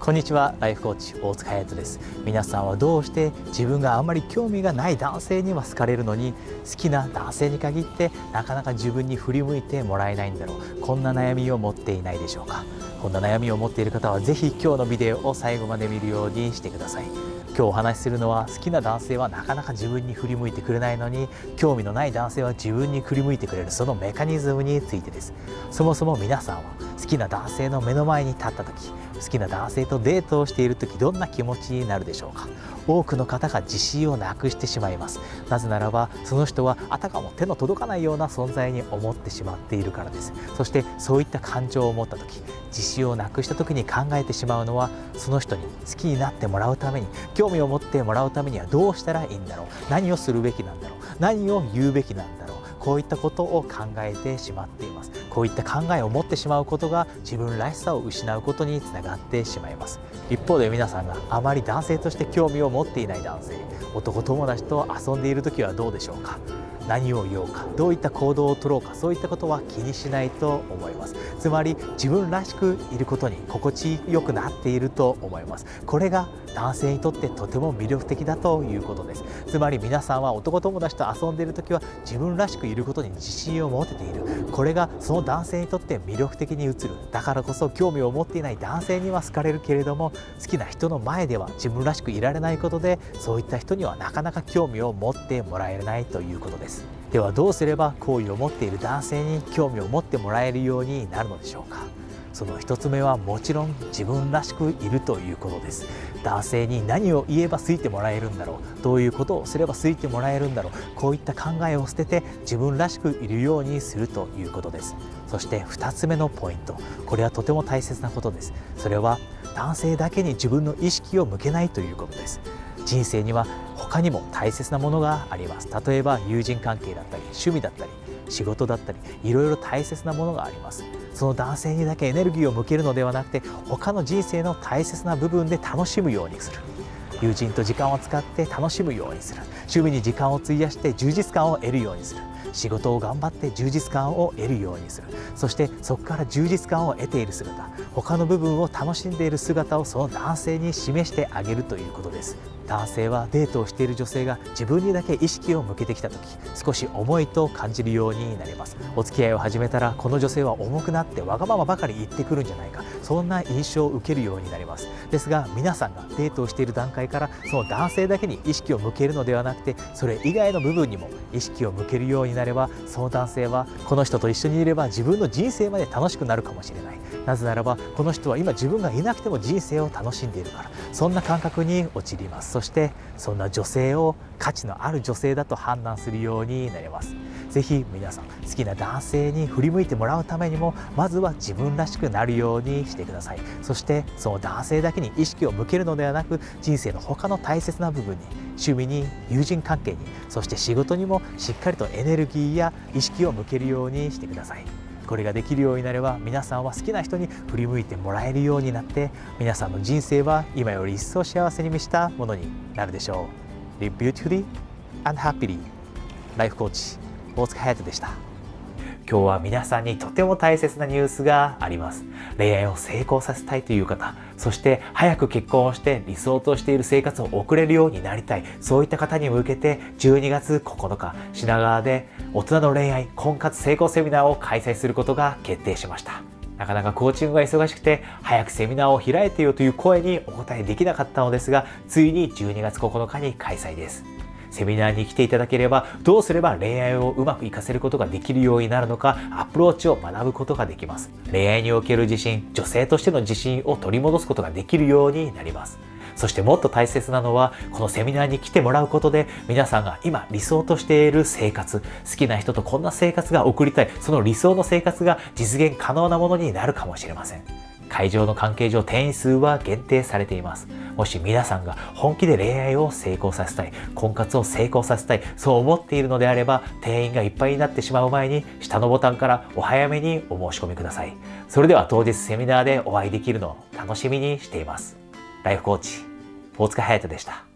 こんにちは。ライフコーチ大塚隼人です。皆さんはどうして自分があんまり興味がない男性には好かれるのに好きな男性に限ってなかなか自分に振り向いてもらえないんだろう。こんな悩みを持っていないでしょうか。こんな悩みを持っている方はぜひ今日のビデオを最後まで見るようにしてください。今日お話しするのは好きな男性はなかなか自分に振り向いてくれないのに興味のない男性は自分に振り向いてくれる。そのメカニズムについてです。そもそも皆さんは好きな男性の目の前に立った時好きな男性とデートをしている時どんな気持ちになるでしょうか？多くの方が自信をなくしてしまいます。なぜならばその人はあたかも手の届かないような存在に思ってしまっているからです。そしてそういった感情を持った時自信をなくした時に考えてしまうのはその人に好きになってもらうために興味を持ってもらうためにはどうしたらいいんだろう？何をするべきなんだろう？何を言うべきなんだろう？こういったことを考えてしまっています。こういった考えを持ってしまうことが自分らしさを失うことにつながってしまいます。一方で皆さんがあまり男性として興味を持っていない男性男友達と遊んでいる時はどうでしょうか？何を言おうか？どういった行動をとろうか？そういったことは気にしないと思います。つまり自分らしくいることに心地よくなっていると思います。これが男性にとってとても魅力的だということです。つまり皆さんは男友達と遊んでいる時は自分らしくいることに自信を持てている。これがその男性にとって魅力的に映る。だからこそ興味を持っていない男性には好かれるけれども好きな人の前では自分らしくいられないことでそういった人にはなかなか興味を持ってもらえないということです。ではどうすれば好意を持っている男性に興味を持ってもらえるようになるのでしょうか？その一つ目はもちろん自分らしくいるということです。男性に何を言えば好いてもらえるんだろう。どういうことをすれば好いてもらえるんだろう。こういった考えを捨てて自分らしくいるようにするということです。そして2つ目のポイント。これはとても大切なことです。それは男性だけに自分の意識を向けないということです。人生には他にも大切なものがあります。例えば友人関係だったり趣味だったり仕事だったりいろいろ大切なものがあります。その男性にだけエネルギーを向けるのではなくて他の人生の大切な部分で楽しむようにする。友人と時間を使って楽しむようにする。趣味に時間を費やして充実感を得るようにする。仕事を頑張って充実感を得るようにする。そしてそこから充実感を得ている姿。他の部分を楽しんでいる姿をその男性に示してあげるということです。男性はデートをしている女性が自分にだけ意識を向けてきた時少し重いと感じるようになります。お付き合いを始めたらこの女性は重くなってわがままばかり言ってくるんじゃないか。そんな印象を受けるようになります。ですが皆さんがデートをしている段階からその男性だけに意識を向けるのではなくてそれ以外の部分にも意識を向けるようになればその男性はこの人と一緒にいれば自分の人生まで楽しくなるかもしれない。なぜならばこの人は今自分がいなくても人生を楽しんでいるから。そんな感覚に陥ります。そしてそんな女性を価値のある女性だと判断するようになります。ぜひ皆さん好きな男性に振り向いてもらうためにもまずは自分らしくなるようにしてください。そしてその男性だけに意識を向けるのではなく人生の他の大切な部分に趣味に友人関係にそして仕事にもしっかりとエネルギーや意識を向けるようにしてください。これができるようになれば皆さんは好きな人に振り向いてもらえるようになって皆さんの人生は今より一層幸せに満ちたものになるでしょう。Live beautifully and happily. ライフコーチ大塚隼人でした。今日は皆さんにとても大切なニュースがあります。恋愛を成功させたいという方そして早く結婚をして理想としている生活を送れるようになりたい。そういった方に向けて12月9日品川で大人の恋愛婚活成功セミナーを開催することが決定しました。なかなかコーチングが忙しくて早くセミナーを開いてよという声にお答えできなかったのですがついに12月9日に開催です。セミナーに来ていただければどうすれば恋愛をうまくいかせることができるようになるのかアプローチを学ぶことができます恋愛における自信女性としての自信を取り戻すことができるようになりますそしてもっと大切なのは、このセミナーに来てもらうことで、皆さんが今理想としている生活、好きな人とこんな生活が送りたい、その理想の生活が実現可能なものになるかもしれません。会場の関係上定員数は限定されています。もし皆さんが本気で恋愛を成功させたい、婚活を成功させたい、そう思っているのであれば、定員がいっぱいになってしまう前に、下のボタンからお早めにお申し込みください。それでは当日セミナーでお会いできるのを楽しみにしています。ライフコーチ、大塚隼人でした。